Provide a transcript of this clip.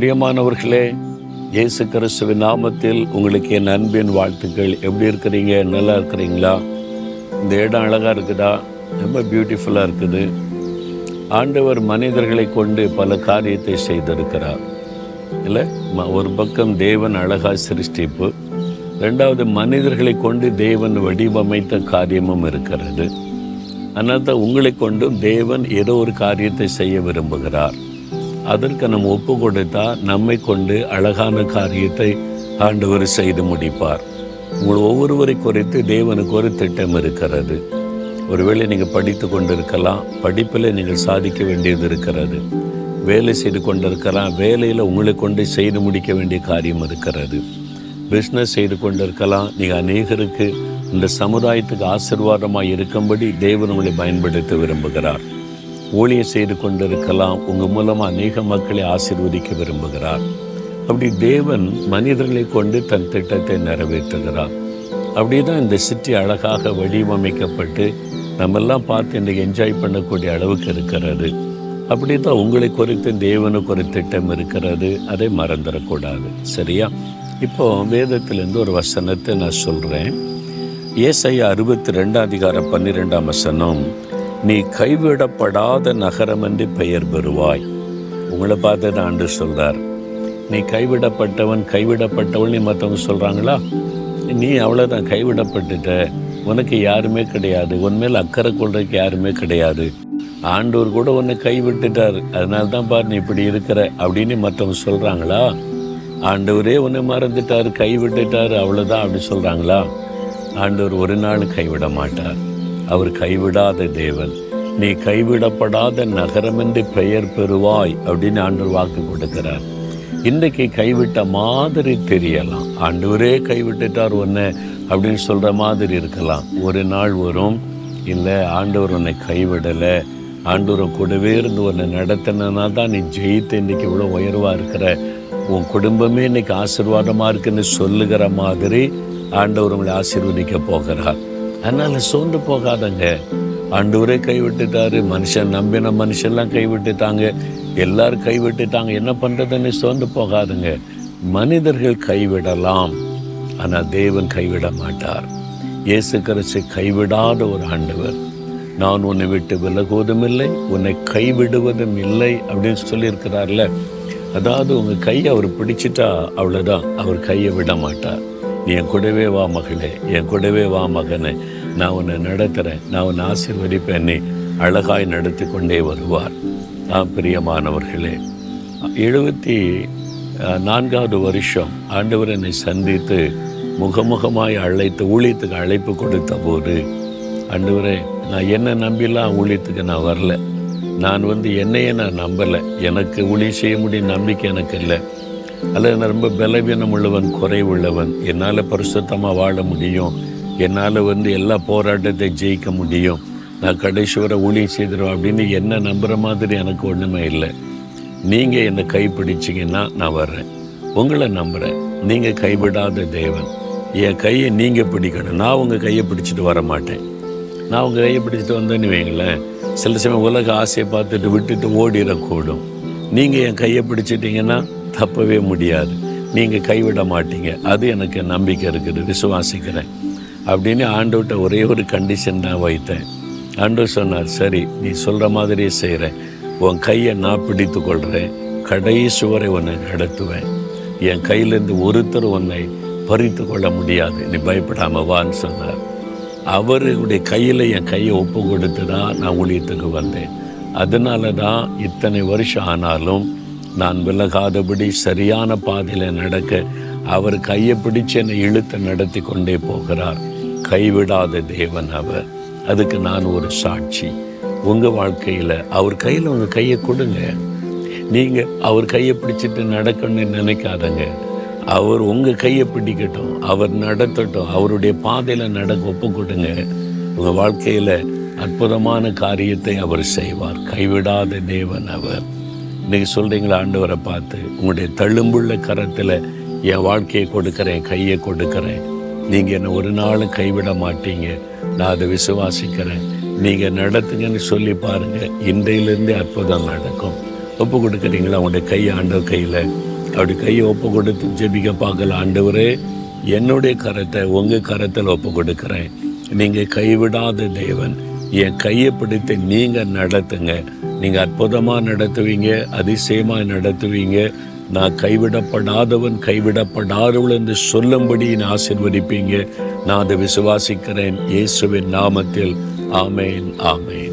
பிரியமானவர்களே இயேசு கிறிஸ்துவின் நாமத்தில் உங்களுக்கு என் அன்பின் வாழ்த்துக்கள். எப்படி இருக்கிறீங்க? நல்லா இருக்கிறீங்களா? இந்த இடம் அழகாக இருக்குதா? ரொம்ப பியூட்டிஃபுல்லாக இருக்குது. ஆண்டவர் மனிதர்களை கொண்டு பல காரியத்தை செய்திருக்கிறார். இல்லை ம- ஒரு பக்கம் தேவன் அழகா சிருஷ்டிப்பு ரெண்டாவது மனிதர்களை கொண்டு தேவன் வடிவமைத்த காரியமும் இருக்கிறது. அதனால் தான் உங்களை கொண்டும் தேவன் ஏதோ ஒரு காரியத்தை செய்ய விரும்புகிறார். அதற்கு நம்ம ஒப்பு கொடுத்தா நம்மை கொண்டு அழகான காரியத்தை ஆண்டவர் செய்து முடிப்பார். உங்கள் ஒவ்வொருவரை குறித்து தேவனுக்கு ஒரு திட்டம் இருக்கிறது. ஒருவேளை நீங்கள் படித்து கொண்டிருக்கலாம். படிப்பில் நீங்கள் சாதிக்க வேண்டியது இருக்கிறது. வேலை செய்து கொண்டிருக்கலாம். வேலையில் உங்களை கொண்டு செய்து முடிக்க வேண்டிய காரியம் இருக்கிறது. பிஸ்னஸ் செய்து கொண்டிருக்கலாம். நீங்கள் அநேகருக்கு இந்த சமுதாயத்துக்கு ஆசீர்வாதமாக இருக்கும்படி தேவன் உங்களை பயன்படுத்த விரும்புகிறார். ஊழியம் செய்து கொண்டிருக்கலாம். உங்கள் மூலமாக அநேக மக்களை ஆசிர்வதிக்க விரும்புகிறார். அப்படி தேவன் மனிதர்களை கொண்டு தன் திட்டத்தை நிறைவேற்றுகிறார். அப்படி தான் இந்த சிட்டி அழகாக வடிவமைக்கப்பட்டு நம்மெல்லாம் பார்த்து இன்றைக்கு என்ஜாய் பண்ணக்கூடிய அளவுக்கு இருக்கிறது. அப்படி தான் உங்களை குறித்து தேவனுக்கு ஒரு திட்டம் இருக்கிறது. அதை மறந்துடக்கூடாது. சரியா? இப்போ வேதத்திலேருந்து ஒரு வசனத்தை நான் சொல்கிறேன் ஏசையா அறுபத்தி ரெண்டாம் அதிகாரம் பன்னிரெண்டாம் வசனம். நீ கைவிடப்படாத நகரம் என்று பெயர் பெறுவாய். உங்களை பார்த்து நான் ஆண்டு சொல்றார். நீ கைவிடப்பட்டவன் கைவிடப்பட்டவன் நீ மற்றவங்க சொல்கிறாங்களா நீ அவ்வளோதான் கைவிடப்பட்டுட்ட. உனக்கு யாருமே கிடையாது. உன் மேல் அக்கறை கொள்றதுக்கு யாருமே கிடையாது. ஆண்டவர் கூட உன்னை கைவிட்டுட்டார். அதனால தான் பார் நீ இப்படி இருக்கிற அப்படின்னு மற்றவங்க சொல்கிறாங்களா ஆண்டவரே உன்னை மறந்துட்டார் கைவிட்டுட்டார் அவ்வளோதான் அப்படி சொல்கிறாங்களா ஆண்டவர் ஒரு நாள் கைவிட மாட்டார். அவர் கைவிடாத தேவன். நீ கைவிடப்படாத நகரம் என்று பெயர் பெறுவாய் அப்படின்னு ஆண்டவர் வாக்கு கொடுக்கிறார். இன்றைக்கு கைவிட்ட மாதிரி தெரியலாம். ஆண்டவரே கைவிட்டுட்டார் உன்னை அப்படின்னு சொல்கிற மாதிரி இருக்கலாம். ஒரு நாள் வரும் இல்லை ஆண்டவர் உன்னை கைவிடலை. ஆண்டவர் கூடவே இருந்து உன்னை நடத்தினா தான் நீ ஜெயித்து இன்னைக்கு இவ்வளோ உயர்வாக இருக்கிற. உன் குடும்பமே இன்னைக்கு ஆசீர்வாதமாக இருக்குன்னு சொல்லுகிற மாதிரி ஆண்டவர் உங்களை ஆசீர்வதிக்க போகிறார். அதனால் சோர்ந்து போகாதங்க. ஆண்டவரே கைவிட்டுட்டாரு. மனுஷன் நம்பின மனுஷன்லாம் கைவிட்டுட்டாங்க. எல்லாரும் கைவிட்டுட்டாங்க. என்ன பண்ணுறதுன்னு சோர்ந்து போகாதுங்க. மனிதர்கள் கைவிடலாம். ஆனால் தேவன் கைவிட மாட்டார். இயேசு கிறிஸ்து கைவிடாத ஒரு ஆண்டவர். நான் உன்னை விட்டு விலகுவதும் இல்லை உன்னை கைவிடுவதும் இல்லை அப்படின்னு சொல்லியிருக்கிறார்ல. அதாவது உங்கள் கையை அவர் பிடிச்சிட்டா அவ்வளோதான் அவர் கையை விட மாட்டார். நீ என் கூடவே வா மகளே என் கூடவே வா மகனே. நான் உன்னை நடத்துகிறேன் நான் உன்னை ஆசீர்வதிப்பேன். நீ அழகாய் நடத்தி கொண்டே வருவார். ஆம் பிரியமானவர்களே எழுபத்தி நான்காவது வருஷம் ஆண்டவர் என்னை சந்தித்து முகமுகமாய் அழைத்து ஊழியத்துக்கு அழைப்பு கொடுத்த போது ஆண்டவரே நான் என்ன நம்பிலாம் ஊழியத்துக்கு நான் வரல. நான் வந்து என்னையே நான் நம்பலை. எனக்கு ஊழியம் செய்ய முடியும் நம்பிக்கை எனக்கு இல்லை. அல்லது நான் ரொம்ப பலவீனம் உள்ளவன் குறைவுள்ளவன். என்னால் பரிசுத்தமாக வாழ முடியும். என்னால் வந்து எல்லா போராட்டத்தை ஜெயிக்க முடியும். நான் கடைசி வரை ஊழியம் செய்திருவேன் அப்படின்னு என்ன நம்புகிற மாதிரி எனக்கு ஒன்றுமே இல்லை. நீங்கள் என்னை கைப்பிடிச்சிங்கன்னா நான் வர்றேன். உங்களை நம்புகிறேன் நீங்கள் கைவிடாத தேவன். என் கையை நீங்கள் பிடிக்கணும். நான் உங்கள் கையை பிடிச்சிட்டு வர மாட்டேன். நான் உங்கள் கையை பிடிச்சிட்டு வந்தேன்னு வைங்களேன். சில சமயம் உலக ஆசையை பார்த்துட்டு விட்டுட்டு ஓடிடக்கூடும். நீங்கள் என் கையை பிடிச்சிட்டிங்கன்னா தப்பவே முடியாது. நீங்கள் கைவிட மாட்டீங்க. அது எனக்கு நம்பிக்கை இருக்குது. விசுவாசிக்கிறேன். அப்படின்னு ஆண்டவர்கிட்ட ஒரே ஒரு கண்டிஷன் தான் வைத்தேன். ஆண்டு சொன்னார் சரி நீ சொல்கிற மாதிரியே செய்கிறேன் உன் கையை நான் பிடித்து கொள்கிறேன் கடைசி வரை உன்னை நடத்துவேன். என் கையிலேருந்து ஒருத்தர் உன்னை பறித்து கொள்ள முடியாது. நீ பயப்படாமல் வான்னு சொன்னார். அவருடைய கையில் என் கையை ஒப்பு கொடுத்து தான் நான் ஊழியத்துக்கு வந்தேன். அதனால தான் இத்தனை வருஷம் ஆனாலும் நான் விலகாதபடி சரியான பாதையில் நடக்க அவர் கையை பிடிச்சு என்னை இழுத்து நடத்தி கொண்டே போகிறார். கைவிடாத தேவன் அவர். அதுக்கு நான் ஒரு சாட்சி. உங்கள் வாழ்க்கையில் அவர் கையில் உங்கள் கையை கொடுங்க. நீங்கள் அவர் கையை பிடிச்சிட்டு நடக்கணும்னு நினைக்காதங்க. அவர் உங்கள் கையை பிடிக்கட்டும் அவர் நடத்தட்டும் அவருடைய பாதையில் நடக்க ஒப்பு கொடுங்க. உங்கள் வாழ்க்கையில் அற்புதமான காரியத்தை அவர் செய்வார். கைவிடாத தேவன் அவர். இன்றைக்கி சொல்கிறீங்களா ஆண்டவரை பார்த்து உங்களுடைய தழும்புள்ள கரத்தில் என் வாழ்க்கையை கொடுக்குறேன் கையை கொடுக்குறேன். நீங்கள் என்னை ஒரு நாளும் கைவிட மாட்டீங்க. நான் அதை விசுவாசிக்கிறேன். நீங்கள் நடத்துங்கன்னு சொல்லி பாருங்கள் இன்றையிலேருந்தே அற்புதம் நடக்கும். ஒப்பு கொடுக்குறீங்களா? உங்களுடைய கை ஆண்டவர் கையில். அப்படி கையை ஒப்பு கொடுத்து ஜெபிக்க பார்க்கல ஆண்டவரே என்னுடைய கரத்தை உங்கள் கரத்தில் ஒப்பு கொடுக்குறேன். நீங்கள் கைவிடாத தேவன். என் கையை பிடித்து நீங்கள் நடத்துங்க. நீங்கள் அற்புதமாக நடத்துவீங்க அதிசயமாக நடத்துவீங்க. நான் கைவிடப்படாதவன் கைவிடப்படாதவள் என்று சொல்லும்படி நான் ஆசிர்வதிப்பீங்க. நான் அதை விசுவாசிக்கிறேன். இயேசுவின் நாமத்தில். ஆமேன் ஆமேன்.